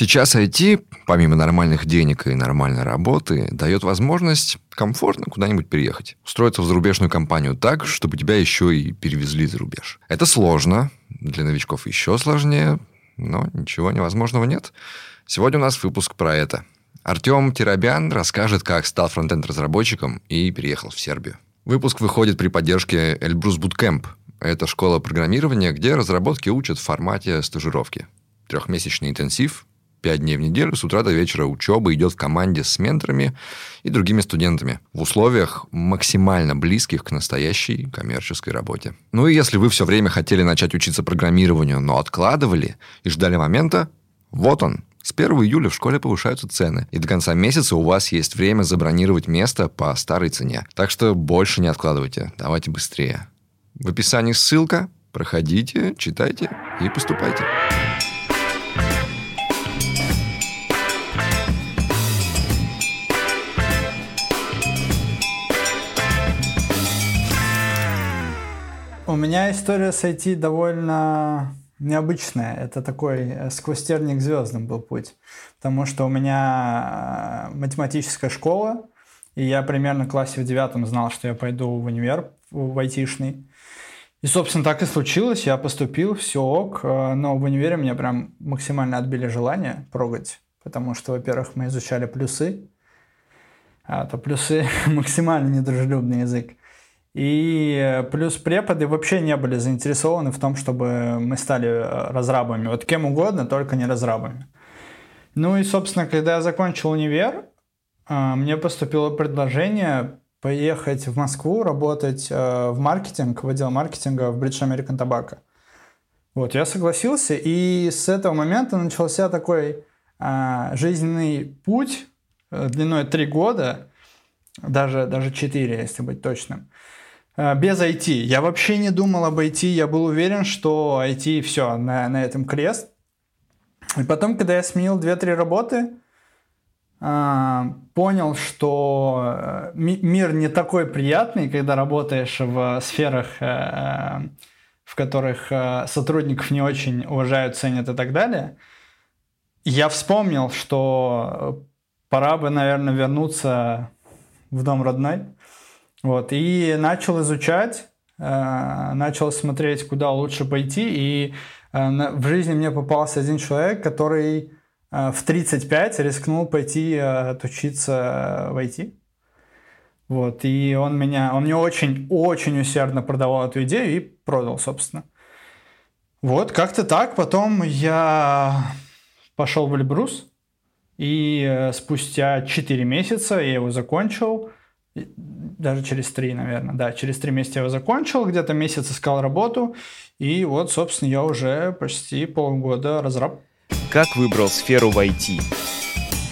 Сейчас IT, помимо нормальных денег и нормальной работы, дает возможность комфортно куда-нибудь переехать. Устроиться в зарубежную компанию так, чтобы тебя еще и перевезли за рубеж. Это сложно, для новичков еще сложнее, но ничего невозможного нет. Сегодня у нас выпуск про это. Артем Терабян расскажет, как стал фронтенд-разработчиком и переехал в Сербию. Выпуск выходит при поддержке Эльбрус Bootcamp. Это школа программирования, где разработки учат в формате стажировки. Трехмесячный интенсив, пять дней в неделю, с утра до вечера учеба идет в команде с менторами и другими студентами в условиях максимально близких к настоящей коммерческой работе. Ну и если вы все время хотели начать учиться программированию, но откладывали и ждали момента, вот он. С 1 июля в школе повышаются цены, и до конца месяца у вас есть время забронировать место по старой цене. Так что больше не откладывайте, давайте быстрее. В описании ссылка, проходите, читайте и поступайте. У меня история с IT довольно необычная. Это такой э, сквозь терник звездным был путь. Потому что у меня э, математическая школа, и я примерно в классе в девятом знал, что я пойду в универ, в айтишный. И, собственно, так и случилось. Я поступил, все ок. Э, но в универе мне прям максимально отбили желание прогать. Потому что, во-первых, мы изучали плюсы. А то плюсы максимально недружелюбный язык. И э, плюс преподы вообще не были заинтересованы в том, чтобы мы стали э, разрабами. Вот кем угодно, только не разрабами. Ну и, собственно, когда я закончил универ, э, мне поступило предложение поехать в Москву работать в маркетинг, в отдел маркетинга в British American Tobacco. Вот, я согласился, и с этого момента начался такой жизненный путь длиной три года, даже, даже 4, если быть точным. Э, без IT. Я вообще не думал об IT, я был уверен, что IT все, на, на этом крест. И потом, когда я сменил 2-3 работы, э, понял, что э, мир не такой приятный, когда работаешь в сферах, в которых сотрудников не очень уважают, ценят и так далее. Я вспомнил, что пора бы, наверное, вернуться в дом родной вот, и начал изучать, э, начал смотреть, куда лучше пойти. И э, в жизни мне попался один человек, который э, в 35 рискнул пойти отучиться в IT. Вот, и он меня, он мне очень-очень усердно продавал эту идею и продал, собственно. Вот, как-то так. Потом я пошел в Эльбрус, и спустя 4 месяца я его закончил даже через три, наверное, да, через три месяца я его закончил, где-то месяц искал работу, и вот, собственно, я уже почти полгода разраб. Как выбрал сферу в IT?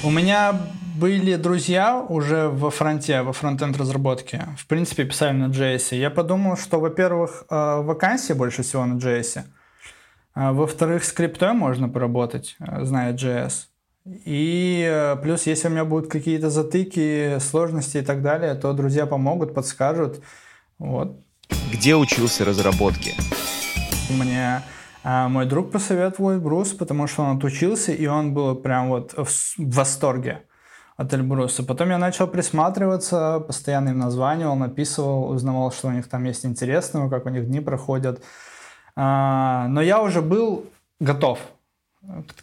У меня были друзья уже во фронте, во фронтенд разработке. В принципе, писали на JS. Я подумал, что, во-первых, э, вакансии больше всего на JS. А во-вторых, скриптой можно поработать, э, зная JS. И э, плюс, если у меня будут какие-то затыки, сложности и так далее, то друзья помогут, подскажут. Вот. Где учился разработке? Мне а, мой друг посоветовал Эльбрус, потому что он отучился, и он был прям вот в, в восторге от Эльбруса. Потом я начал присматриваться, постоянно им названивал, написывал, узнавал, что у них там есть интересного, как у них дни проходят. А, но я уже был готов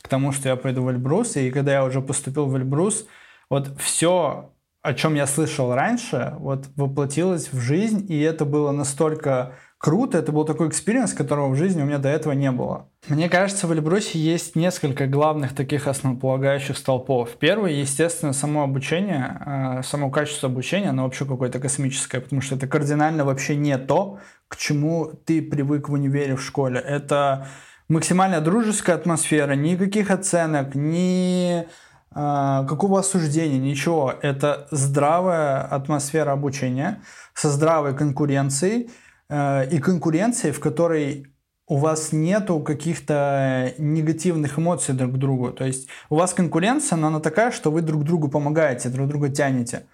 к тому, что я пойду в Эльбрус. И когда я уже поступил в Эльбрус, вот все, о чем я слышал раньше, вот воплотилось в жизнь, и это было настолько круто, это был такой experience, которого в жизни у меня до этого не было. Мне кажется, в Эльбрусе есть несколько главных таких основополагающих столпов. Первый, естественно, само обучение, э, само качество обучения, оно вообще какое-то космическое, потому что это кардинально вообще не то, к чему ты привык в универе, в школе. Это максимально дружеская атмосфера, никаких оценок, ни э, какого осуждения, ничего. Это здравая атмосфера обучения со здравой конкуренцией э, и конкуренцией, в которой у вас нету каких-то негативных эмоций друг к другу. То есть у вас конкуренция, но она такая, что вы друг другу помогаете, друг друга тянете.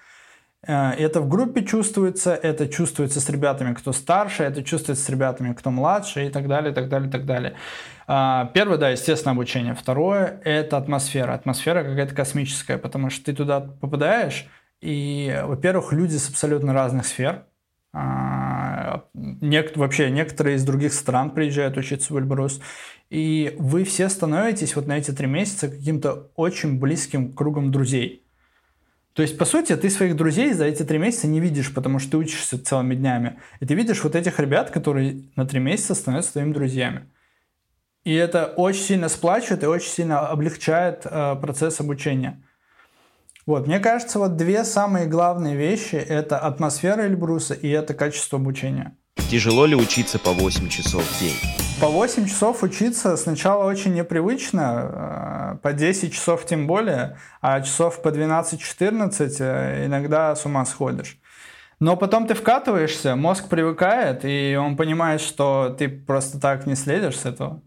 Э, это в группе чувствуется, это чувствуется с ребятами, кто старше, это чувствуется с ребятами, кто младше и так далее, и так далее, и так далее. А, первое, да, естественно, обучение. Второе – это атмосфера. Атмосфера какая-то космическая, потому что ты туда попадаешь, и, во-первых, люди с абсолютно разных сфер. А, нек- вообще некоторые из других стран приезжают учиться в Эльбрус. И вы все становитесь вот на эти три месяца каким-то очень близким кругом друзей. То есть, по сути, ты своих друзей за эти три месяца не видишь, потому что ты учишься целыми днями. И ты видишь вот этих ребят, которые на три месяца становятся твоими друзьями. И это очень сильно сплачивает и очень сильно облегчает э, процесс обучения. Вот, мне кажется, вот две самые главные вещи – это атмосфера Эльбруса и это качество обучения. Тяжело ли учиться по 8 часов в день? По 8 часов учиться сначала очень непривычно, э, по 10 часов тем более, а часов по 12-14 э, иногда с ума сходишь. Но потом ты вкатываешься, мозг привыкает, и он понимает, что ты просто так не следишь с этого.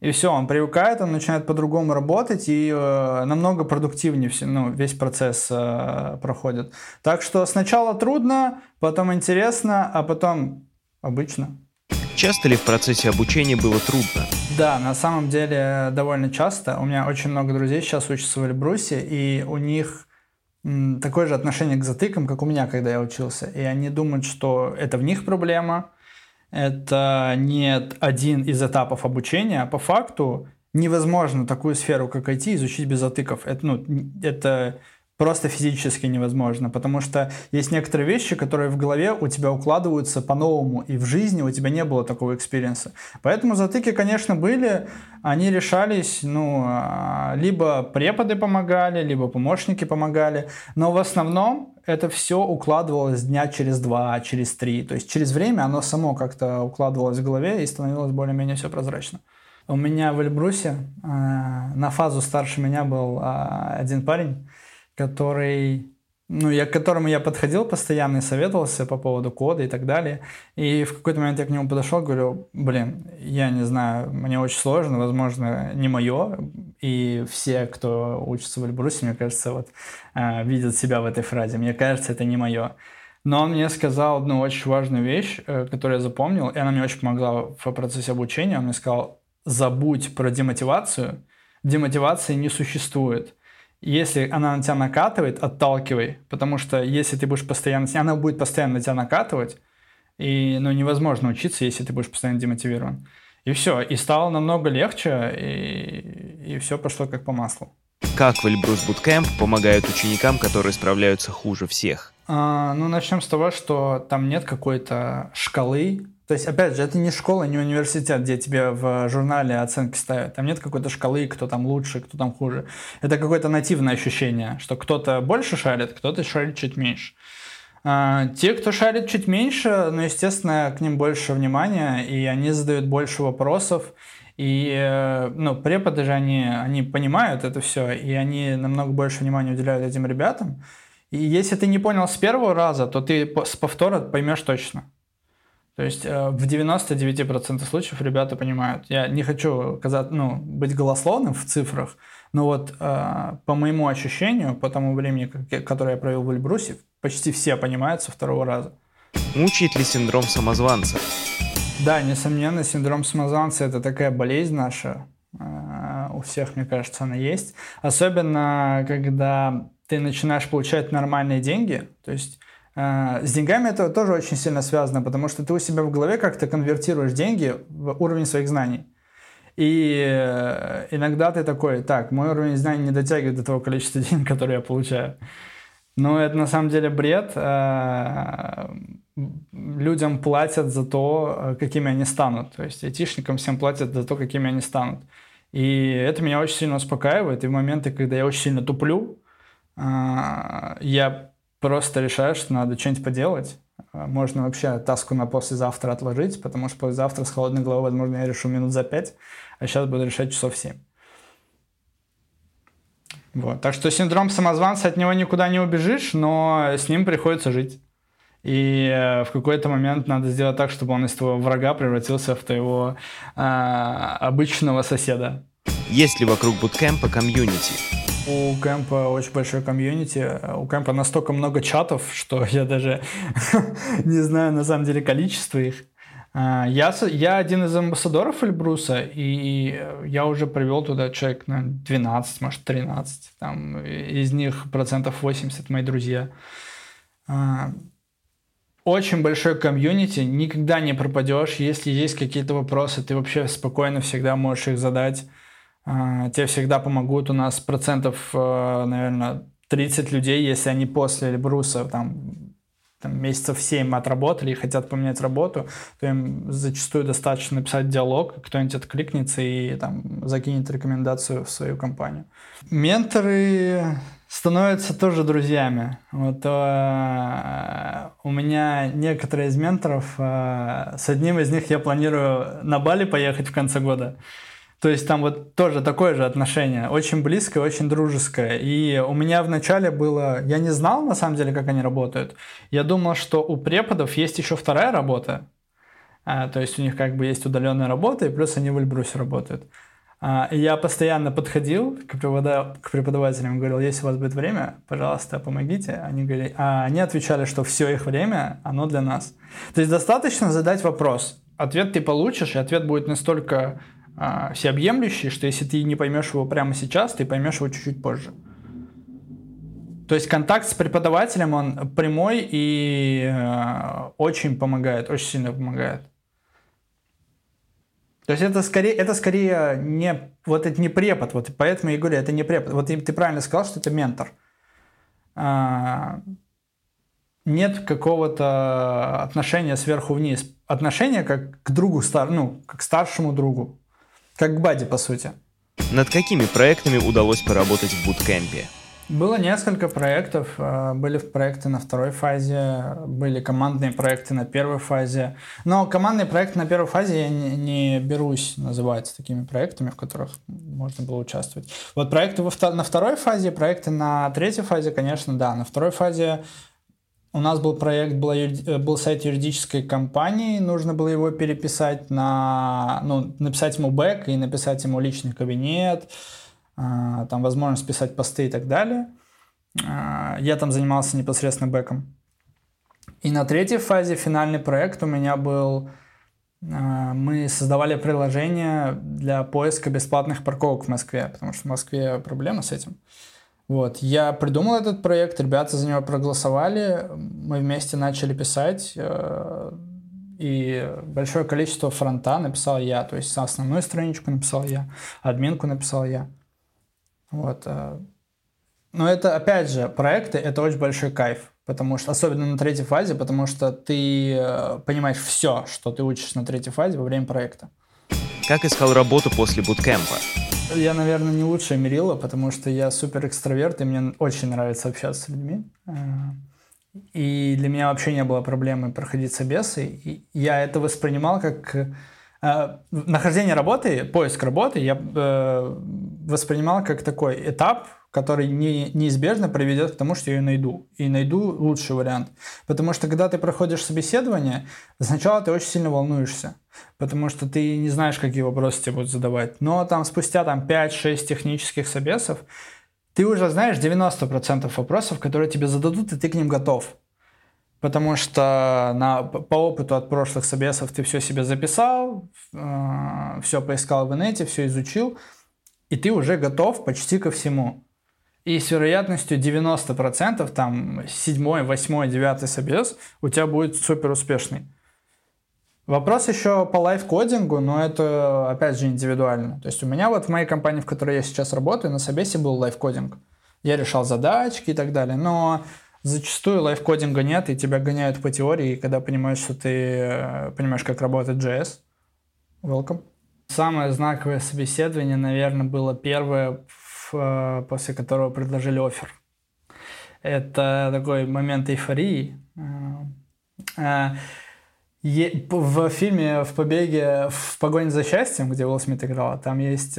И все, он привыкает, он начинает по-другому работать, и э, намного продуктивнее все, ну, весь процесс э, проходит. Так что сначала трудно, потом интересно, а потом обычно. Часто ли в процессе обучения было трудно? Да, на самом деле довольно часто. У меня очень много друзей сейчас учатся в Эльбрусе, и у них такое же отношение к затыкам, как у меня, когда я учился. И они думают, что это в них проблема, это не один из этапов обучения, а по факту невозможно такую сферу, как IT, изучить без затыков. Это, ну, это просто физически невозможно, потому что есть некоторые вещи, которые в голове у тебя укладываются по-новому, и в жизни у тебя не было такого experience а. Поэтому затыки, конечно, были, они решались, ну, а, либо преподы помогали, либо помощники помогали, но в основном это все укладывалось дня через два, через три, то есть через время оно само как-то укладывалось в голове и становилось более-менее все прозрачно. У меня в Эльбрусе э, на фазу старше меня был э, один парень, который, ну, я, к которому я подходил постоянно и советовался по поводу кода и так далее. И в какой-то момент я к нему подошел, говорю, блин, я не знаю, мне очень сложно, возможно, не мое. И все, кто учится в Эльбрусе, мне кажется, вот э, видят себя в этой фразе. Мне кажется, это не мое. Но он мне сказал одну очень важную вещь, э, которую я запомнил, и она мне очень помогла в процессе обучения. Он мне сказал, забудь про демотивацию, демотивации не существует если она на тебя накатывает, отталкивай, потому что если ты будешь постоянно, она будет постоянно на тебя накатывать, и ну, невозможно учиться, если ты будешь постоянно демотивирован. И все, и стало намного легче, и, и все пошло как по маслу. Как в Эльбрус Bootcamp помогают ученикам, которые справляются хуже всех? А, ну, начнем с того, что там нет какой-то шкалы то есть, опять же, это не школа, не университет, где тебе в журнале оценки ставят. Там нет какой-то шкалы, кто там лучше, кто там хуже. Это какое-то нативное ощущение, что кто-то больше шарит, кто-то шарит чуть меньше. А, те, кто шарит чуть меньше, ну, естественно, к ним больше внимания, и они задают больше вопросов. И э, ну, преподы же, они, они понимают это все, и они намного больше внимания уделяют этим ребятам. И если ты не понял с первого раза, то ты с повтора поймешь точно. То есть э, в 99% случаев ребята понимают. Я не хочу казать, ну, быть голословным в цифрах, но вот э, по моему ощущению, по тому времени, которое я провел в Эльбрусе, почти все понимают со второго раза. Мучает ли синдром самозванца? Да, несомненно, синдром самозванца – это такая болезнь наша. Э, у всех, мне кажется, она есть. Особенно, когда ты начинаешь получать нормальные деньги. То есть с деньгами это тоже очень сильно связано, потому что ты у себя в голове как-то конвертируешь деньги в уровень своих знаний. И э, иногда ты такой, так, мой уровень знаний не дотягивает до того количества денег, которые я получаю. Но это на самом деле бред. А, людям платят за то, какими они станут. То есть айтишникам всем платят за то, какими они станут. И это меня очень сильно успокаивает. И в моменты, когда я очень сильно туплю, а, я просто решаю, что надо что-нибудь поделать. А, можно вообще таску на послезавтра отложить, потому что послезавтра с холодной головой, возможно, я решу минут за пять, а сейчас буду решать часов семь. Вот. Так что синдром самозванца, от него никуда не убежишь, но с ним приходится жить. И э, в какой-то момент надо сделать так, чтобы он из твоего врага превратился в твоего э, обычного соседа. Есть ли вокруг буткемпа комьюнити? У Кэмпа очень большой комьюнити. У Кэмпа настолько много чатов, что я даже не знаю на самом деле количество их. А, я, я один из амбассадоров Эльбруса, и я уже привел туда человек на 12, может 13. Там, из них процентов 80 мои друзья. А, очень большой комьюнити, никогда не пропадешь. Если есть какие-то вопросы, ты вообще спокойно всегда можешь их задать. А, тебе всегда помогут. У нас процентов, э, наверное, 30 людей, если они после Эльбруса там там, месяцев 7 отработали и хотят поменять работу, то им зачастую достаточно написать диалог, кто-нибудь откликнется и там, закинет рекомендацию в свою компанию. Менторы становятся тоже друзьями. Вот э, у меня некоторые из менторов, э, с одним из них я планирую на Бали поехать в конце года. То есть там вот тоже такое же отношение, очень близкое, очень дружеское. И у меня вначале было, я не знал на самом деле, как они работают. Я думал, что у преподов есть еще вторая работа. А, то есть у них как бы есть удаленная работа, и плюс они в Эльбрусе работают. А, и я постоянно подходил к, препода... к преподавателям говорил, если у вас будет время, пожалуйста, помогите. Они, говорили... а они отвечали, что все их время, оно для нас. То есть достаточно задать вопрос. Ответ ты получишь, и ответ будет настолько всеобъемлющий, что если ты не поймешь его прямо сейчас, ты поймешь его чуть-чуть позже. То есть контакт с преподавателем, он прямой и э, очень помогает, очень сильно помогает. То есть это скорее, это скорее не, вот это не препод, вот поэтому я говорю, это не препод. Вот ты правильно сказал, что это ментор. А, нет какого-то отношения сверху вниз. Отношение как к другу, стар, ну, как к старшему другу. Как к Баде, по сути. Над какими проектами удалось поработать в буткемпе? Было несколько проектов. Э, были проекты на второй фазе, были командные проекты на первой фазе. Но командные проекты на первой фазе я не, не берусь называть такими проектами, в которых можно было участвовать. Вот проекты во, на второй фазе, проекты на третьей фазе, конечно, да. На второй фазе у нас был проект, был, э, был сайт юридической компании, нужно было его переписать на, ну, написать ему бэк и написать ему личный кабинет, а, там возможность писать посты и так далее. А, я там занимался непосредственно бэком. И на третьей фазе финальный проект у меня был, а, мы создавали приложение для поиска бесплатных парковок в Москве, потому что в Москве проблема с этим. Вот, я придумал этот проект, ребята за него проголосовали, мы вместе начали писать, э, и большое количество фронта написал я, то есть основную страничку написал я, админку написал я. Вот. Э. Но это, опять же, проекты — это очень большой кайф, потому что, особенно на третьей фазе, потому что ты э, понимаешь все, что ты учишь на третьей фазе во время проекта. Как искал работу после буткемпа? Я, наверное, не лучшая мерила, потому что я супер экстраверт, и мне очень нравится общаться с людьми. Э, и для меня вообще не было проблемы проходить собесы. И я это воспринимал как э, нахождение работы, поиск работы, я э, воспринимал как такой этап, который не, неизбежно приведет к тому, что я ее найду. И найду лучший вариант. Потому что когда ты проходишь собеседование, сначала ты очень сильно волнуешься. Потому что ты не знаешь, какие вопросы тебе будут задавать. Но там спустя там, 5-6 технических собесов, ты уже знаешь 90% вопросов, которые тебе зададут, и ты к ним готов. Потому что на, по опыту от прошлых собесов ты все себе записал, э, все поискал в инете, все изучил, и ты уже готов почти ко всему. И с вероятностью 90%, там, 7, 8, 9 собес у тебя будет супер успешный. Вопрос еще по лайфкодингу, но это, опять же, индивидуально. То есть у меня вот в моей компании, в которой я сейчас работаю, на собесе был лайфкодинг. Я решал задачки и так далее. Но зачастую лайфкодинга нет, и тебя гоняют по теории, и когда понимаешь, что ты э, понимаешь, как работает JS, welcome. Самое знаковое собеседование, наверное, было первое Э, после которого предложили офер. Это такой момент эйфории. Э, э, в фильме «В побеге в погоне за счастьем», где Уилл Смит играл, там есть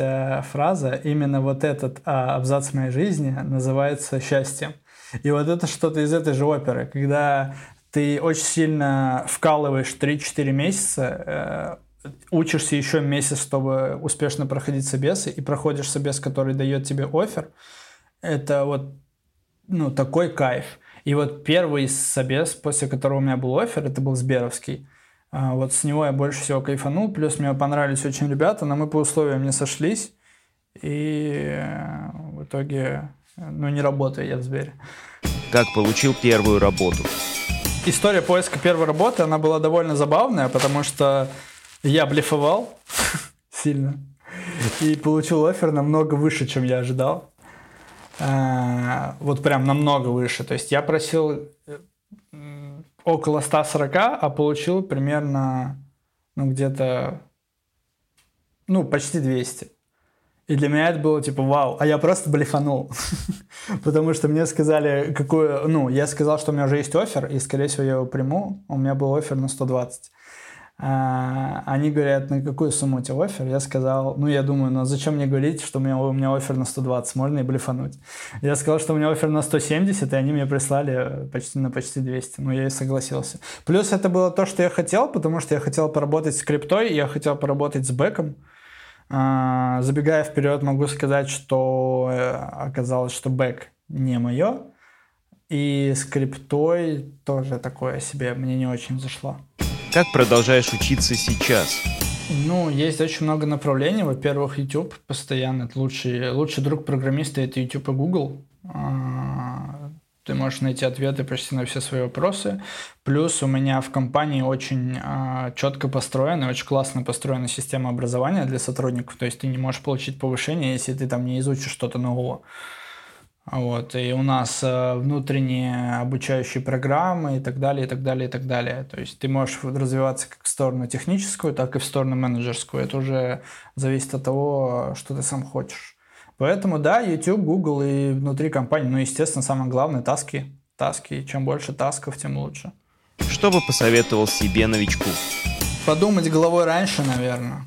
фраза «Именно вот этот а, абзац моей жизни называется счастьем». И вот это что-то из этой же оперы, когда ты очень сильно вкалываешь 3-4 месяца, учишься еще месяц, чтобы успешно проходить собесы, и проходишь собес, который дает тебе офер, это вот ну, такой кайф. И вот первый собес, после которого у меня был офер, это был Сберовский. А, вот с него я больше всего кайфанул. Плюс мне понравились очень ребята, но мы по условиям не сошлись. И э, в итоге, ну, не работаю я в Сбере. Как получил первую работу? История поиска первой работы, она была довольно забавная, потому что я блефовал сильно. И получил офер намного выше, чем я ожидал. А, вот прям намного выше. То есть я просил э, около 140, а получил примерно, ну, где-то, ну, почти 200. И для меня это было типа вау, а я просто блефанул. Потому что мне сказали, какую, ну, я сказал, что у меня уже есть офер, и, скорее всего, я его приму. У меня был офер на 120. А, они говорят, на какую сумму у тебя офер? Я сказал, ну, я думаю, ну, зачем мне говорить, что у меня, у меня офер на 120, можно и блефануть. Я сказал, что у меня офер на 170, и они мне прислали почти на почти 200. Ну, я и согласился. Плюс это было то, что я хотел, потому что я хотел поработать с криптой, я хотел поработать с бэком. А, забегая вперед, могу сказать, что э, оказалось, что бэк не мое. И с тоже такое себе мне не очень зашло. Как продолжаешь учиться сейчас? Ну, есть очень много направлений. Во-первых, YouTube постоянно. Это лучший, лучший друг программиста – это YouTube и Google. А, ты можешь найти ответы почти на все свои вопросы. Плюс у меня в компании очень а, четко построена, очень классно построена система образования для сотрудников. То есть ты не можешь получить повышение, если ты там не изучишь что-то нового. Вот, и у нас э, внутренние обучающие программы и так далее, и так далее, и так далее. То есть ты можешь развиваться как в сторону техническую, так и в сторону менеджерскую. Это уже зависит от того, что ты сам хочешь. Поэтому да, YouTube, Google и внутри компании, ну, естественно, самое главное – таски. Таски. Чем больше тасков, тем лучше. Что бы посоветовал себе новичку? Подумать головой раньше, наверное.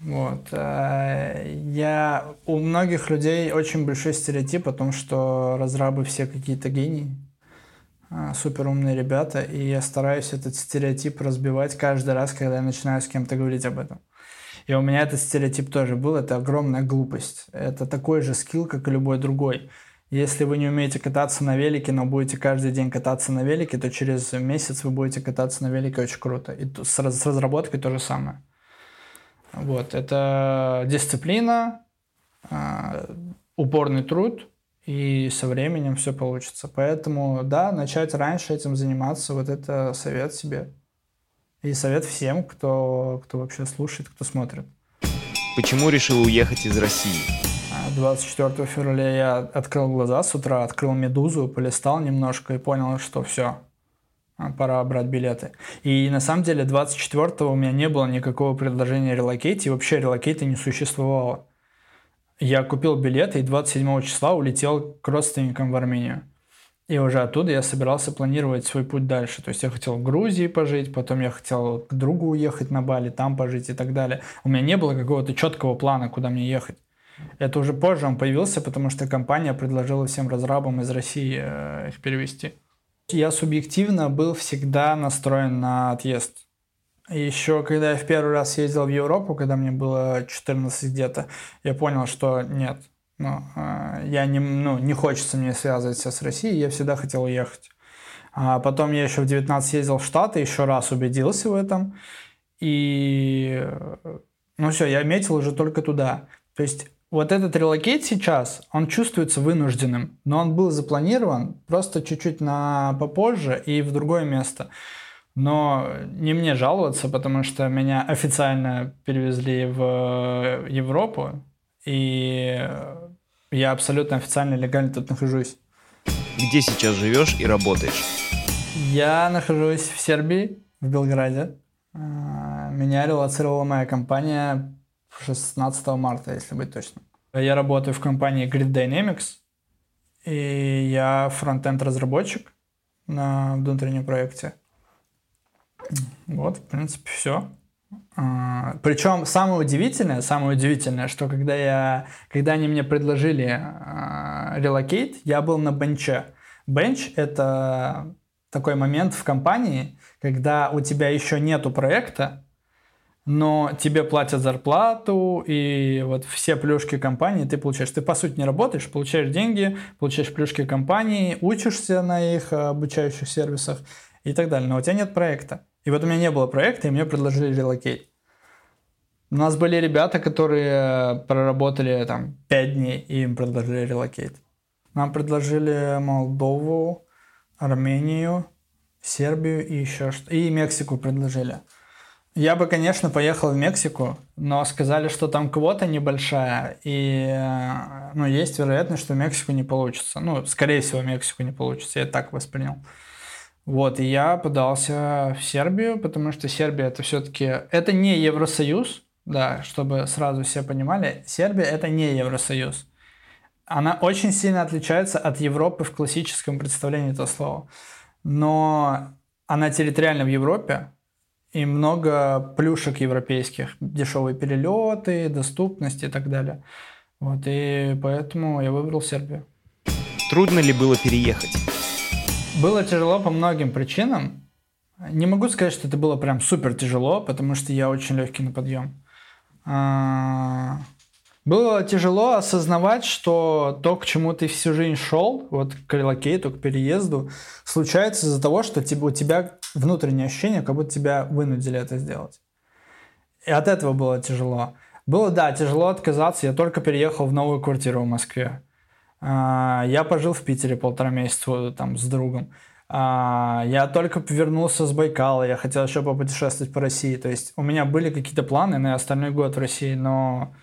Вот. Э, я... У многих людей очень большой стереотип о том, что разрабы все какие-то гении, э, супер умные ребята, и я стараюсь этот стереотип разбивать каждый раз, когда я начинаю с кем-то говорить об этом. И у меня этот стереотип тоже был, это огромная глупость. Это такой же скилл, как и любой другой. Если вы не умеете кататься на велике, но будете каждый день кататься на велике, то через месяц вы будете кататься на велике очень круто. И с разработкой то же самое. Вот, это дисциплина, а, упорный труд, и со временем все получится. Поэтому, да, начать раньше этим заниматься, вот это совет себе. И совет всем, кто, кто вообще слушает, кто смотрит. Почему решил уехать из России? 24 а, февраля я открыл глаза с утра, открыл «Медузу», полистал немножко и понял, что все, пора брать билеты. И на самом деле 24-го у меня не было никакого предложения релокейте, и вообще релокейта не существовало. Я купил билеты и 27 числа улетел к родственникам в Армению. И уже оттуда я собирался планировать свой путь дальше. То есть я хотел в Грузии пожить, потом я хотел к другу уехать на Бали, там пожить и так далее. У меня не было какого-то четкого плана, куда мне ехать. Это уже позже он появился, потому что компания предложила всем разрабам из России э, их перевести. Я субъективно был всегда настроен на отъезд. Еще когда я в первый раз ездил в Европу, когда мне было 14 где-то, я понял, что нет, ну, э, я не, ну, не хочется мне связываться с Россией, я всегда хотел уехать. А потом я еще в 19 ездил в Штаты, еще раз убедился в этом. И, э, ну все, я метил уже только туда. То есть вот этот релокейт сейчас, он чувствуется вынужденным, но он был запланирован просто чуть-чуть на попозже и в другое место. Но не мне жаловаться, потому что меня официально перевезли в Европу, и я абсолютно официально легально тут нахожусь. Где сейчас живешь и работаешь? Я нахожусь в Сербии, в Белграде. А, меня релацировала моя компания 16 марта, если быть точным. Я работаю в компании Grid Dynamics, и я фронтенд разработчик на внутреннем проекте. Вот, в принципе, все. А, Причем самое удивительное, самое удивительное, что когда я, когда они мне предложили relocate, э, я был на bench е. Bench — это такой момент в компании, когда у тебя еще нету проекта, но тебе платят зарплату, и вот все плюшки компании ты получаешь. Ты, по сути, не работаешь, получаешь деньги, получаешь плюшки компании, учишься на их обучающих сервисах и так далее. Но у тебя нет проекта. И вот у меня не было проекта, и мне предложили relocate. У нас были ребята, которые проработали там 5 дней, и им предложили relocate. Нам предложили Молдову, Армению, Сербию и еще что И Мексику предложили. Я бы, конечно, поехал в Мексику, но сказали, что там квота небольшая, и э, ну, есть вероятность, что Мексику не получится. Ну, скорее всего, Мексику не получится. Я так воспринял. Вот, и я подался в Сербию, потому что Сербия это все-таки... Это не Евросоюз, да, чтобы сразу все понимали. Сербия это не Евросоюз. Она очень сильно отличается от Европы в классическом представлении этого слова. Но она территориально в Европе, и много плюшек европейских, дешевые перелеты, доступность и так далее. Вот, и поэтому я выбрал Сербию. Трудно ли было переехать? Было тяжело по многим причинам. Не могу сказать, что это было прям супер тяжело, потому что я очень легкий на подъем. Было тяжело осознавать, что то, к чему ты всю жизнь шел, вот к релокейту, к переезду, случается из-за того, что у тебя внутреннее ощущение, как будто тебя вынудили это сделать. И от этого было тяжело. Было, да, тяжело отказаться. Я только переехал в новую квартиру в Москве. А, я пожил в Питере полтора месяца там с другом. А, я только вернулся с Байкала, я хотел еще попутешествовать по России. То есть у меня были какие-то планы на остальной год в России, но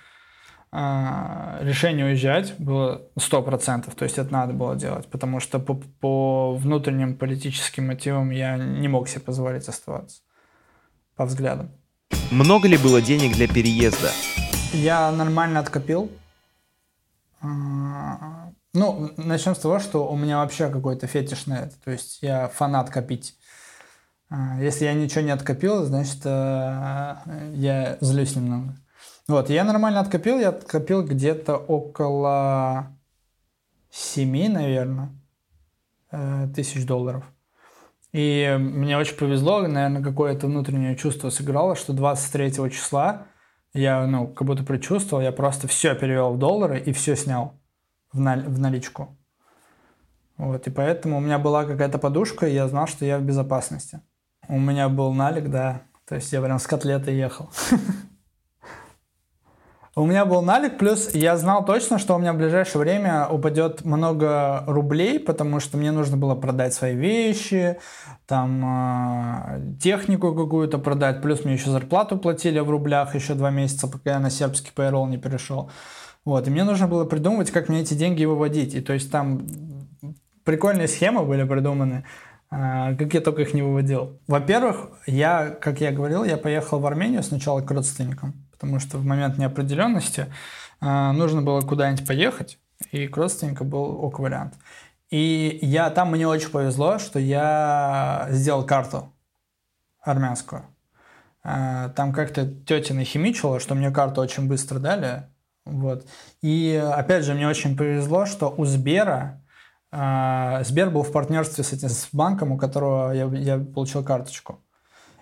решение уезжать было 100%, то есть это надо было делать, потому что по, по внутренним политическим мотивам я не мог себе позволить оставаться, по взглядам. Много ли было денег для переезда? Я нормально откопил. А, ну, начнем с того, что у меня вообще какой-то фетиш на это, то есть я фанат копить. А, если я ничего не откопил, значит, я злюсь немного. Вот, я нормально откопил, я откопил где-то около 7, наверное, э, тысяч долларов. И мне очень повезло, наверное, какое-то внутреннее чувство сыграло, что 23 числа я, ну, как будто предчувствовал, я просто все перевел в доллары и все снял в, наль в наличку. Вот, и поэтому у меня была какая-то подушка, и я знал, что я в безопасности. У меня был налик, да, то есть я прям с котлетой ехал. У меня был налик, плюс я знал точно, что у меня в ближайшее время упадет много рублей, потому что мне нужно было продать свои вещи, там э, технику какую-то продать, плюс мне еще зарплату платили в рублях еще два месяца, пока я на сербский payroll не перешел. Вот, и мне нужно было придумывать, как мне эти деньги выводить. И то есть там прикольные схемы были придуманы, э, как я только их не выводил. Во-первых, я, как я говорил, я поехал в Армению сначала к родственникам потому что в момент неопределенности э, нужно было куда-нибудь поехать, и к родственникам был ок вариант. И я там мне очень повезло, что я сделал карту армянскую. Э, там как-то тетя нахимичила, что мне карту очень быстро дали. Вот. И опять же, мне очень повезло, что у Сбера э, Сбер был в партнерстве с этим с банком, у которого я, я получил карточку.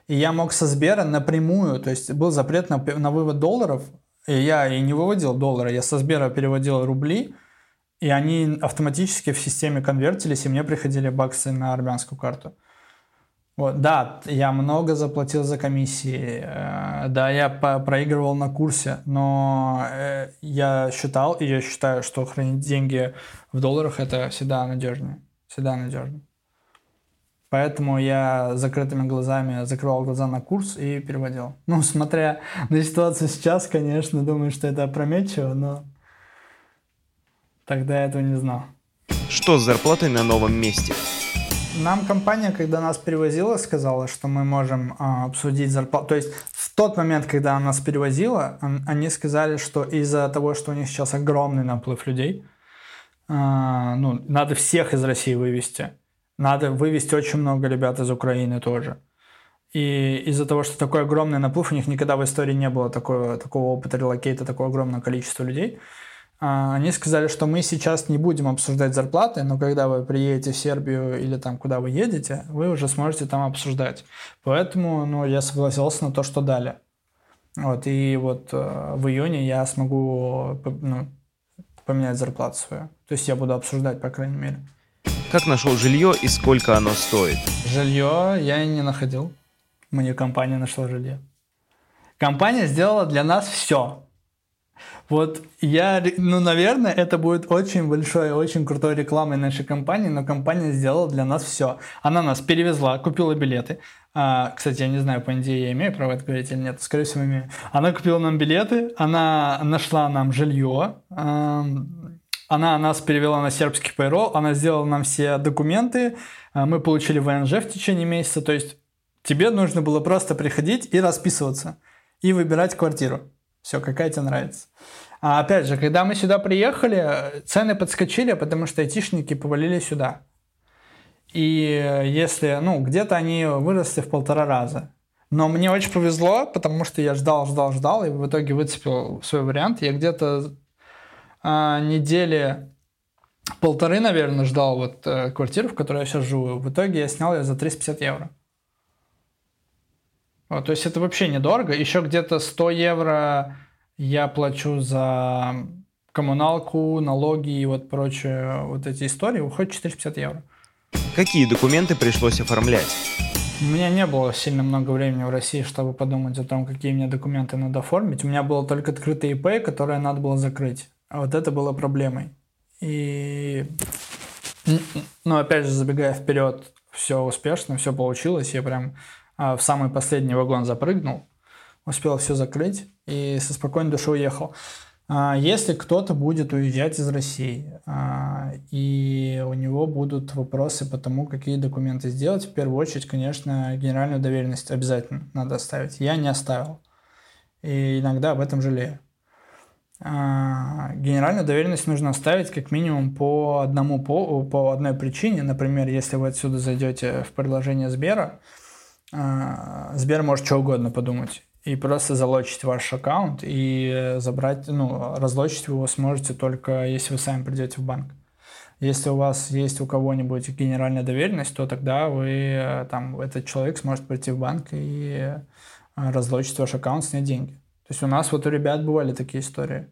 И я мог со Сбера напрямую, то есть был запрет на, на вывод долларов, и я и не выводил доллары, я со Сбера переводил рубли, и они автоматически в системе конвертились, и мне приходили баксы на армянскую карту. Вот, да, я много заплатил за комиссии, э, да, я проигрывал на курсе, но э, я считал, и я считаю, что хранить деньги в долларах это всегда надежнее, всегда надежнее. Поэтому я закрытыми глазами закрывал глаза на курс и переводил. Ну, смотря на ситуацию сейчас, конечно, думаю, что это опрометчиво, но тогда я этого не знал. Что с зарплатой на новом месте? Нам компания, когда нас перевозила, сказала, что мы можем а, обсудить зарплату. То есть в тот момент, когда она нас перевозила, они сказали, что из-за того, что у них сейчас огромный наплыв людей, а, ну, надо всех из России вывести надо вывести очень много ребят из Украины тоже. И из-за того, что такой огромный наплыв, у них никогда в истории не было такого, такого опыта релокейта, такого огромного количества людей, а, они сказали, что мы сейчас не будем обсуждать зарплаты, но когда вы приедете в Сербию или там, куда вы едете, вы уже сможете там обсуждать. Поэтому ну, я согласился на то, что дали. Вот, и вот э, в июне я смогу ну, поменять зарплату свою. То есть я буду обсуждать, по крайней мере. Как нашел жилье и сколько оно стоит? Жилье я не находил. Мне компания нашла жилье. Компания сделала для нас все. Вот я, ну, наверное, это будет очень большой, очень крутой рекламой нашей компании, но компания сделала для нас все. Она нас перевезла, купила билеты. А, кстати, я не знаю, по NDA я имею право это говорить или нет, скорее всего, имею. Она купила нам билеты, она нашла нам жилье, она нас перевела на сербский payroll, она сделала нам все документы, а, мы получили ВНЖ в течение месяца, то есть тебе нужно было просто приходить и расписываться, и выбирать квартиру. Все, какая тебе нравится. А опять же, когда мы сюда приехали, цены подскочили, потому что айтишники повалили сюда. И если, ну, где-то они выросли в полтора раза. Но мне очень повезло, потому что я ждал, ждал, ждал, и в итоге выцепил свой вариант. Я где-то а, недели полторы, наверное, ждал вот э, квартиру, в которой я сейчас живу. В итоге я снял ее за 350 евро. Вот, то есть это вообще недорого. Еще где-то 100 евро я плачу за коммуналку, налоги и вот прочие вот эти истории. Уходит 450 евро. Какие документы пришлось оформлять? У меня не было сильно много времени в России, чтобы подумать о том, какие мне документы надо оформить. У меня было только открытый ИП, которое надо было закрыть. А вот это было проблемой. И, ну, опять же, забегая вперед, все успешно, все получилось. Я прям а, в самый последний вагон запрыгнул, успел все закрыть и со спокойной душой уехал. А, если кто-то будет уезжать из России, а, и у него будут вопросы по тому, какие документы сделать, в первую очередь, конечно, генеральную доверенность обязательно надо оставить. Я не оставил. И иногда об этом жалею. Генеральную доверенность нужно оставить как минимум по одному по, по одной причине. Например, если вы отсюда зайдете в приложение Сбера, Сбер может что угодно подумать и просто залочить ваш аккаунт и забрать, ну, разлочить вы его сможете только если вы сами придете в банк. Если у вас есть у кого-нибудь генеральная доверенность, то тогда вы, там, этот человек сможет прийти в банк и э, разлочить ваш аккаунт, снять деньги. То есть у нас вот у ребят бывали такие истории.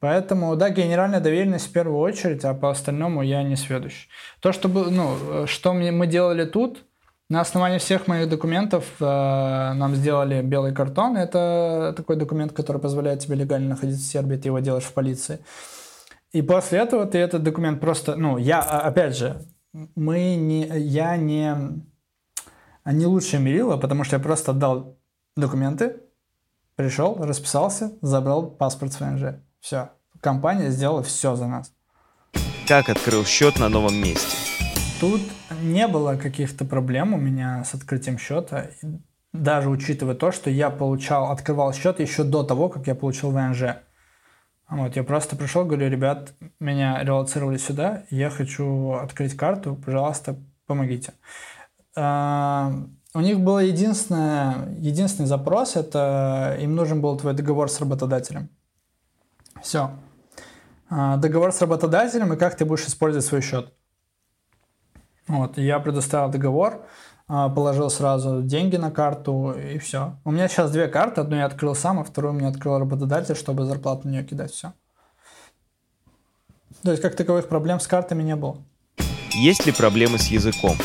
Поэтому, да, генеральная доверенность в первую очередь, а по остальному я не сведущий. То, что, ну, что мы делали тут, на основании всех моих документов э, нам сделали белый картон. Это такой документ, который позволяет тебе легально находиться в Сербии, ты его делаешь в полиции. И после этого ты этот документ просто, ну, я, а, опять же, мы не, я не, не лучшее мерило, потому что я просто отдал документы, пришел, расписался, забрал паспорт с ВНЖ. Все. Компания сделала все за нас. Как открыл счет на новом месте? Тут не было каких-то проблем у меня с открытием счета, даже учитывая то, что я получал, открывал счет еще до того, как я получил ВНЖ. Вот, я просто пришел, говорю, ребят, меня релацировали сюда, я хочу открыть карту, пожалуйста, помогите. А, у них был единственный запрос, это им нужен был твой договор с работодателем. Все. А, договор с работодателем и как ты будешь использовать свой счет. Вот, я предоставил договор, а, положил сразу деньги на карту и все. У меня сейчас две карты, одну я открыл сам, а вторую мне открыл работодатель, чтобы зарплату на нее кидать, все. То есть как таковых проблем с картами не было. Есть ли проблемы с языком?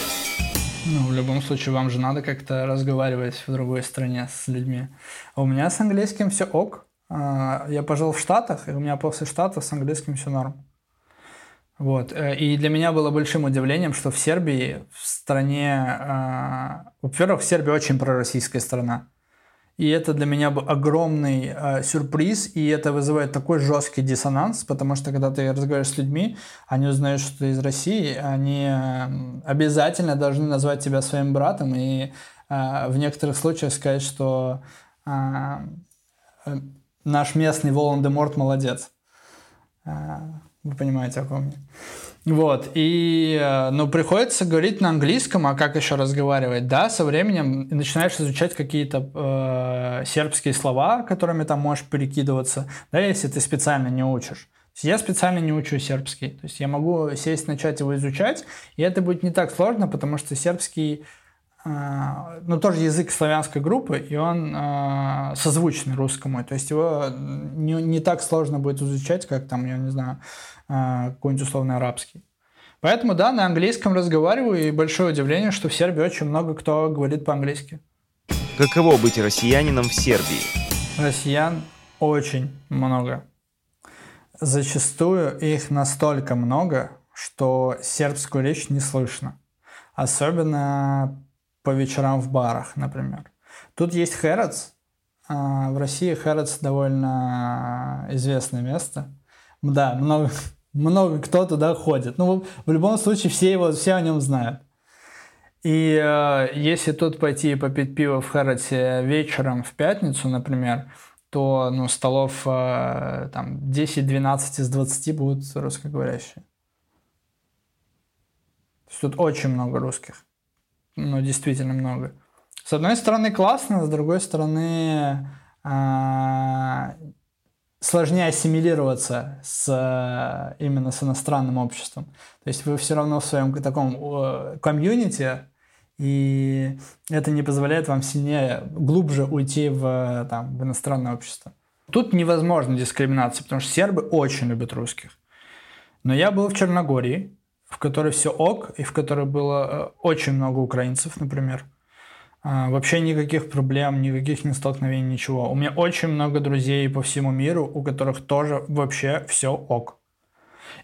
Ну, в любом случае, вам же надо как-то разговаривать в другой стране с людьми. А у меня с английским все ок. А, я пожил в Штатах, и у меня после Штатов с английским все норм. Вот. Э, и для меня было большим удивлением, что в Сербии, в стране... Э, во-первых, Сербия очень пророссийская страна. И это для меня был огромный э, сюрприз, и это вызывает такой жесткий диссонанс, потому что когда ты разговариваешь с людьми, они узнают, что ты из России, они обязательно должны назвать тебя своим братом и э, в некоторых случаях сказать, что э, наш местный Волан-де-Морт молодец. Э, вы понимаете, о ком я. Вот, и, ну, приходится говорить на английском, а как еще разговаривать? Да, со временем начинаешь изучать какие-то э, сербские слова, которыми там можешь перекидываться, да, если ты специально не учишь. Я специально не учу сербский, то есть я могу сесть, начать его изучать, и это будет не так сложно, потому что сербский э, ну, тоже язык славянской группы, и он э, созвучный русскому. То есть его не, не так сложно будет изучать, как там, я не знаю, э, какой-нибудь условно арабский. Поэтому, да, на английском разговариваю, и большое удивление, что в Сербии очень много кто говорит по-английски. Каково быть россиянином в Сербии? Россиян очень много. Зачастую их настолько много, что сербскую речь не слышно. Особенно по вечерам в барах, например. Тут есть Херец. А, в России Херец довольно известное место. Да, много, много кто туда ходит. Ну, в любом случае, все его, все о нем знают. И э, если тут пойти попить пиво в Херете вечером в пятницу, например, то ну, столов э, там 10-12 из 20 будут русскоговорящие. То есть тут очень много русских. Ну, действительно много. С одной стороны классно, с другой стороны э, сложнее ассимилироваться с, именно с иностранным обществом. То есть вы все равно в своем таком комьюнити, и это не позволяет вам сильнее, глубже уйти в, там, в иностранное общество. Тут невозможно дискриминация, потому что сербы очень любят русских. Но я был в Черногории, в которой все ок, и в которой было э, очень много украинцев, например. А, вообще никаких проблем, никаких не столкновений, ничего. У меня очень много друзей по всему миру, у которых тоже вообще все ок.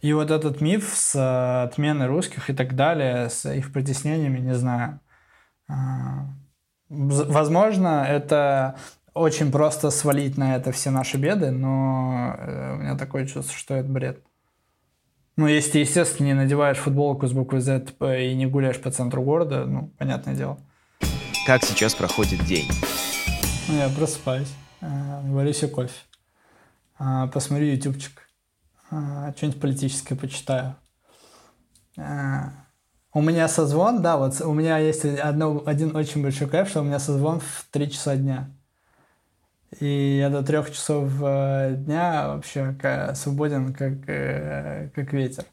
И вот этот миф с э, отменой русских и так далее, с их притеснениями, не знаю. А, возможно, это очень просто свалить на это все наши беды, но э, у меня такое чувство, что это бред. Ну, если ты, естественно, не надеваешь футболку с буквой Z и не гуляешь по центру города, ну, понятное дело. Как сейчас проходит день? Ну, я просыпаюсь, э, варю себе кофе, э, посмотрю ютубчик, что-нибудь политическое почитаю. У меня созвон, да, вот у меня есть одно, один очень большой кайф, что у меня созвон в 3 часа дня. И я до трех часов э, дня вообще свободен, как, э, как ветер.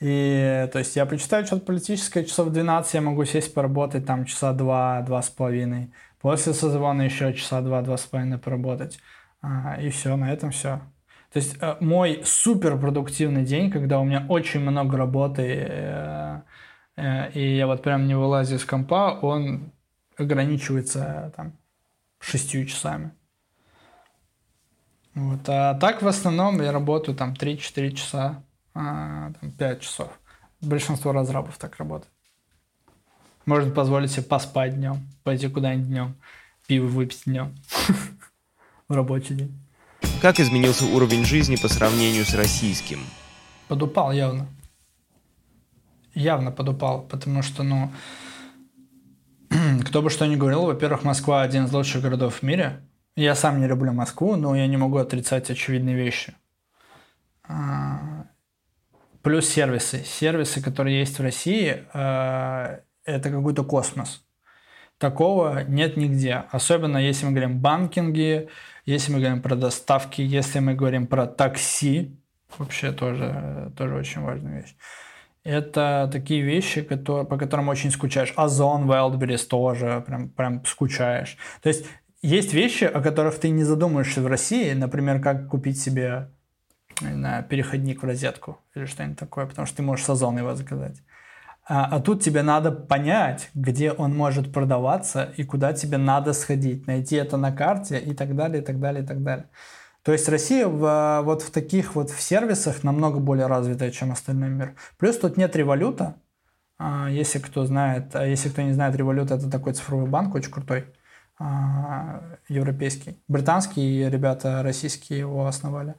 И то есть я почитаю что-то политическое, часов 12 я могу сесть поработать, там часа два, два с половиной. После созвона еще часа два, два с половиной поработать. А, и все, на этом все. То есть э, мой супер продуктивный день, когда у меня очень много работы, и я вот прям не вылазю из компа, он ограничивается там шестью часами. Вот. А так в основном я работаю там 3-4 часа, а, там, 5 часов. Большинство разрабов так работает. Можно позволить себе поспать днем, пойти куда-нибудь днем, пиво выпить днем в рабочий день. Как изменился уровень жизни по сравнению с российским? Подупал явно явно подупал, потому что, ну, кто бы что ни говорил, во-первых, Москва один из лучших городов в мире. Я сам не люблю Москву, но я не могу отрицать очевидные вещи. А, плюс сервисы. Сервисы, которые есть в России, а, это какой-то космос. Такого нет нигде. Особенно если мы говорим банкинги, если мы говорим про доставки, если мы говорим про такси. Вообще тоже, тоже очень важная вещь это такие вещи, которые, по которым очень скучаешь. Озон, Wildberries тоже прям, прям скучаешь. То есть есть вещи, о которых ты не задумаешься в России, например, как купить себе знаю, переходник в розетку или что-нибудь такое, потому что ты можешь с Озона его заказать. А, а тут тебе надо понять, где он может продаваться и куда тебе надо сходить, найти это на карте и так далее, и так далее, и так далее. То есть Россия в, вот в таких вот в сервисах намного более развитая, чем остальной мир. Плюс тут нет революта. А, если кто знает, а если кто не знает, револют это такой цифровой банк очень крутой, европейский. Британские ребята, российские его основали.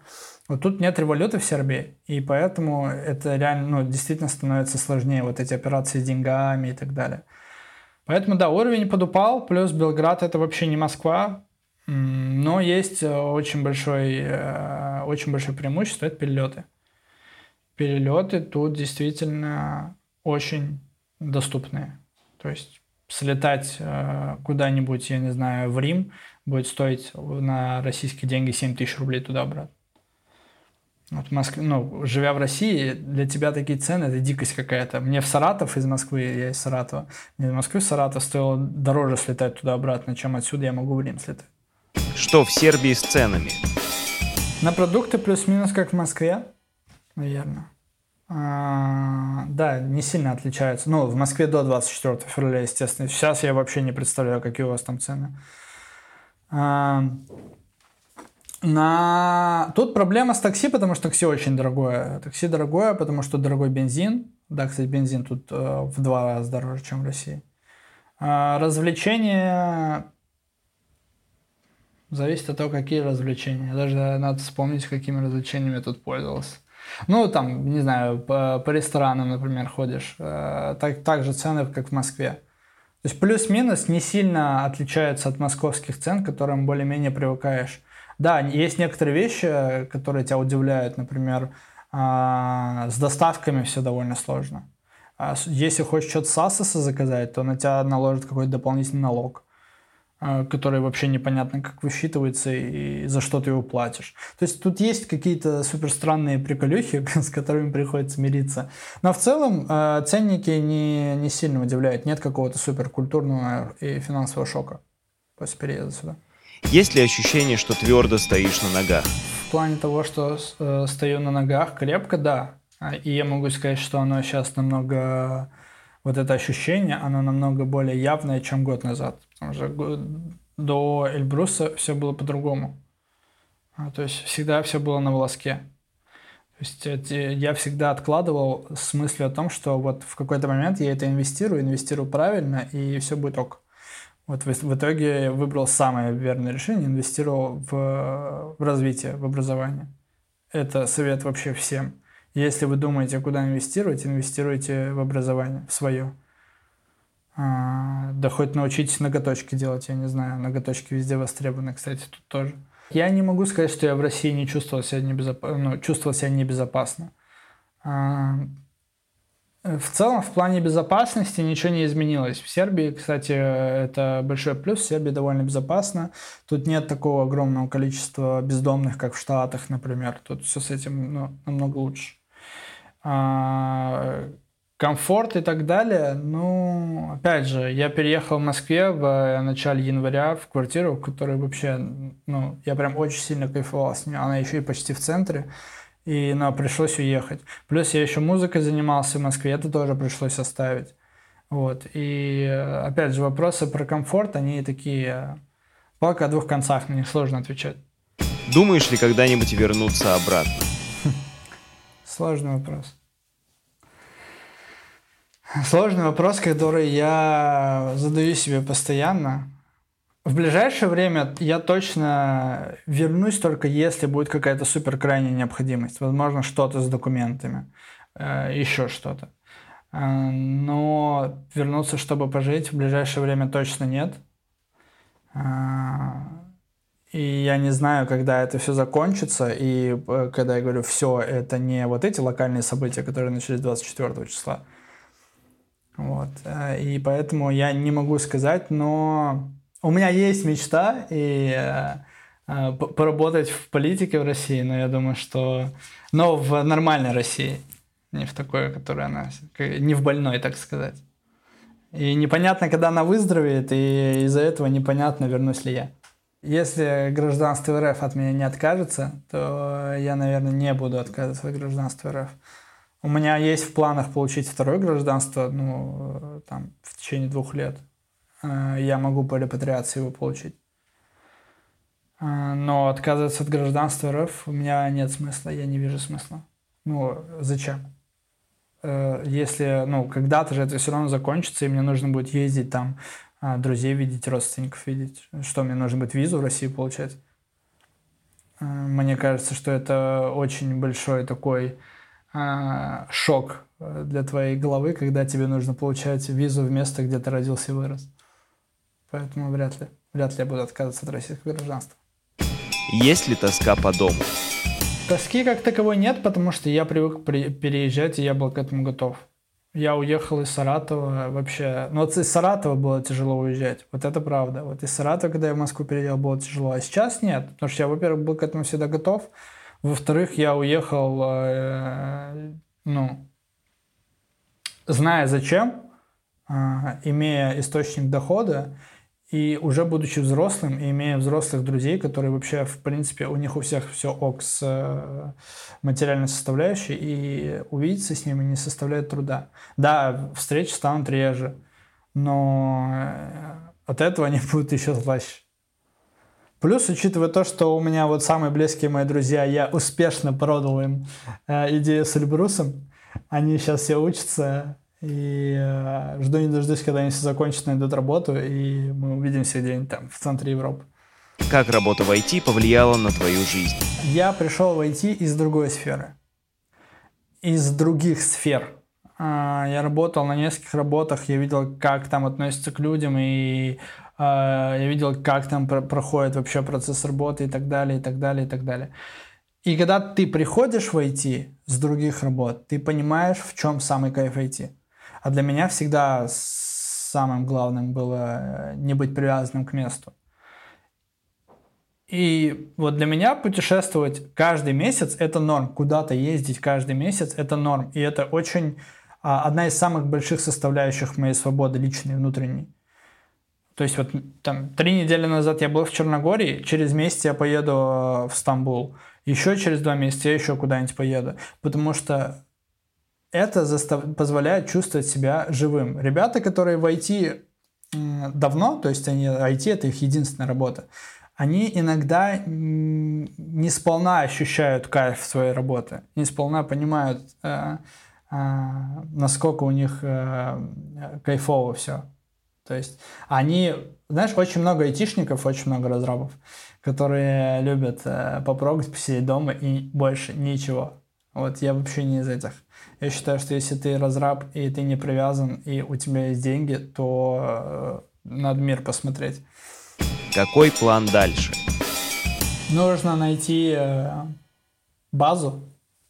Вот тут нет революта в Сербии, и поэтому это реально, ну, действительно становится сложнее, вот эти операции с деньгами и так далее. Поэтому, да, уровень подупал, плюс Белград это вообще не Москва, но есть очень большой, э, очень большое преимущество – это перелеты. Перелеты тут действительно очень доступные. То есть слетать э, куда-нибудь, я не знаю, в Рим будет стоить на российские деньги 7 тысяч рублей туда-обратно. Вот в Москве, ну, живя в России, для тебя такие цены, это дикость какая-то. Мне в Саратов из Москвы, я из Саратова, мне в Москву из Саратова стоило дороже слетать туда-обратно, чем отсюда я могу в Рим слетать. Что в Сербии с ценами? На продукты плюс-минус как в Москве, наверное. А, да, не сильно отличаются. Ну, в Москве до 24 февраля, естественно. Сейчас я вообще не представляю, какие у вас там цены. А, на... Тут проблема с такси, потому что такси очень дорогое. Такси дорогое, потому что дорогой бензин. Да, кстати, бензин тут э, в два раза дороже, чем в России. А развлечения зависит от того, какие развлечения. Даже надо вспомнить, какими развлечениями я тут пользовался. Ну, там, не знаю, по, по ресторанам, например, ходишь. Э, так, так же цены, как в Москве. То есть плюс-минус не сильно отличаются от московских цен, к которым более-менее привыкаешь. Да, есть некоторые вещи, которые тебя удивляют. Например, а, с доставками все довольно сложно. А если хочешь что-то с Асоса заказать, то на тебя наложат какой-то дополнительный налог который вообще непонятно как высчитывается и за что ты его платишь. То есть тут есть какие-то супер странные приколюхи, с которыми приходится мириться. Но в целом ценники не, не сильно удивляют. Нет какого-то супер культурного и финансового шока после переезда сюда. Есть ли ощущение, что твердо стоишь на ногах? В плане того, что э, стою на ногах крепко, да. А, и я могу сказать, что оно сейчас намного... Вот это ощущение, оно намного более явное, чем год назад. Что до Эльбруса все было по-другому. А, то есть всегда все было на волоске. То есть я всегда откладывал с мыслью о том, что вот в какой-то момент я это инвестирую, инвестирую правильно, и все будет ок. Вот в итоге я выбрал самое верное решение, инвестировал в, в развитие, в образование. Это совет вообще всем. Если вы думаете, куда инвестировать, инвестируйте в образование, в свое. А, да хоть научитесь ноготочки делать, я не знаю, ноготочки везде востребованы, кстати, тут тоже. Я не могу сказать, что я в России не чувствовал себя небезопасно, ну, чувствовал себя небезопасно. А, в целом, в плане безопасности ничего не изменилось. В Сербии, кстати, это большой плюс. В Сербии довольно безопасно. Тут нет такого огромного количества бездомных, как в Штатах, например. Тут все с этим ну, намного лучше. Комфорт и так далее. Ну, опять же, я переехал в Москве в начале января в квартиру, в которой вообще, ну, я прям очень сильно кайфовал с ней. Она еще и почти в центре и но пришлось уехать. Плюс я еще музыкой занимался в Москве, это тоже пришлось оставить. Вот. И опять же, вопросы про комфорт, они такие... Палка о двух концах, них сложно отвечать. Думаешь ли когда-нибудь вернуться обратно? Сложный вопрос. Сложный вопрос, который я задаю себе постоянно. В ближайшее время я точно вернусь только если будет какая-то супер крайняя необходимость. Возможно, что-то с документами, э, еще что-то. Э, но вернуться, чтобы пожить, в ближайшее время точно нет. Э, и я не знаю, когда это все закончится. И когда я говорю все, это не вот эти локальные события, которые начались 24 числа. Вот. И поэтому я не могу сказать, но у меня есть мечта и э, э поработать в политике в России, но я думаю, что... Но в нормальной России, не в такой, которая она... Не в больной, так сказать. И непонятно, когда она выздоровеет, и из-за этого непонятно, вернусь ли я. Если гражданство РФ от меня не откажется, то я, наверное, не буду отказываться от гражданства РФ. У меня есть в планах получить второе гражданство, ну, э, там, в течение двух лет. Э, я могу по репатриации его получить. Э, но отказываться от гражданства РФ у меня нет смысла, я не вижу смысла. Ну, зачем? Если, ну, когда-то же это все равно закончится, и мне нужно будет ездить там, друзей видеть, родственников видеть. Что, мне нужно будет визу в Россию получать? Мне кажется, что это очень большой такой шок для твоей головы, когда тебе нужно получать визу в место, где ты родился и вырос. Поэтому вряд ли, вряд ли я буду отказываться от российского гражданства. Есть ли тоска по дому? Тоски как таковой нет, потому что я привык при- переезжать, и я был к этому готов. Я уехал из Саратова вообще... Ну, вот из Саратова было тяжело уезжать. Вот это правда. Вот из Саратова, когда я в Москву переехал, было тяжело. А сейчас нет. Потому что я, во-первых, был к этому всегда готов. Во-вторых, я уехал, э, ну, зная зачем, э, имея источник дохода, и уже будучи взрослым, и имея взрослых друзей, которые вообще, в принципе, у них у всех все ок с э, материальной составляющей, и увидеться с ними не составляет труда. Да, встречи станут реже, но от этого они будут еще слаще. Плюс, учитывая то, что у меня вот самые близкие мои друзья, я успешно продал им э, идею с Эльбрусом, они сейчас все учатся, и э, жду не дождусь, когда они все закончат, найдут работу, и мы увидимся где-нибудь там, в центре Европы. Как работа в IT повлияла на твою жизнь? Я пришел в IT из другой сферы. Из других сфер. А, я работал на нескольких работах, я видел, как там относятся к людям, и я видел, как там проходит вообще процесс работы и так далее, и так далее, и так далее. И когда ты приходишь в IT с других работ, ты понимаешь, в чем самый кайф IT. А для меня всегда самым главным было э, не быть привязанным к месту. И вот для меня путешествовать каждый месяц – это норм. Куда-то ездить каждый месяц – это норм. И это очень а, одна из самых больших составляющих моей свободы личной, внутренней. То есть вот там три недели назад я был в Черногории, через месяц я поеду э, в Стамбул, еще через два месяца я еще куда-нибудь поеду. Потому что это застав... позволяет чувствовать себя живым. Ребята, которые в IT давно, то есть они IT это их единственная работа, они иногда не сполна ощущают кайф своей работы, не сполна понимают, э, э, насколько у них кайфово все. То есть они, знаешь, очень много айтишников, очень много разрабов, которые любят э, попрогать, посидеть дома и больше ничего. Вот я вообще не из этих. Я считаю, что если ты разраб и ты не привязан, и у тебя есть деньги, то э, надо мир посмотреть. Какой план дальше? Нужно найти э, базу,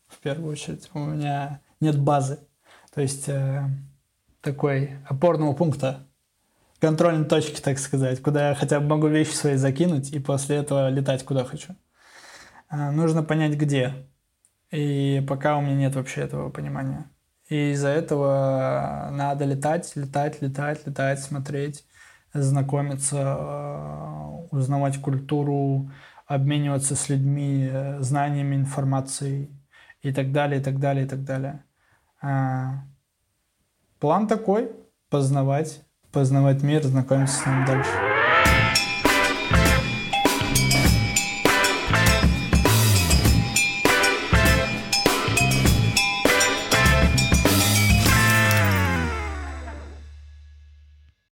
в первую очередь. У меня нет базы. То есть э, такой опорного пункта, контрольной точки, так сказать, куда я хотя бы могу вещи свои закинуть и после этого летать куда хочу. Нужно понять, где. И пока у меня нет вообще этого понимания. И из-за этого надо летать, летать, летать, летать, смотреть, знакомиться, э, узнавать культуру, обмениваться с людьми, э, знаниями, информацией и так далее, и так далее, и так далее. А, план такой – познавать, познавать мир, знакомиться с ним дальше.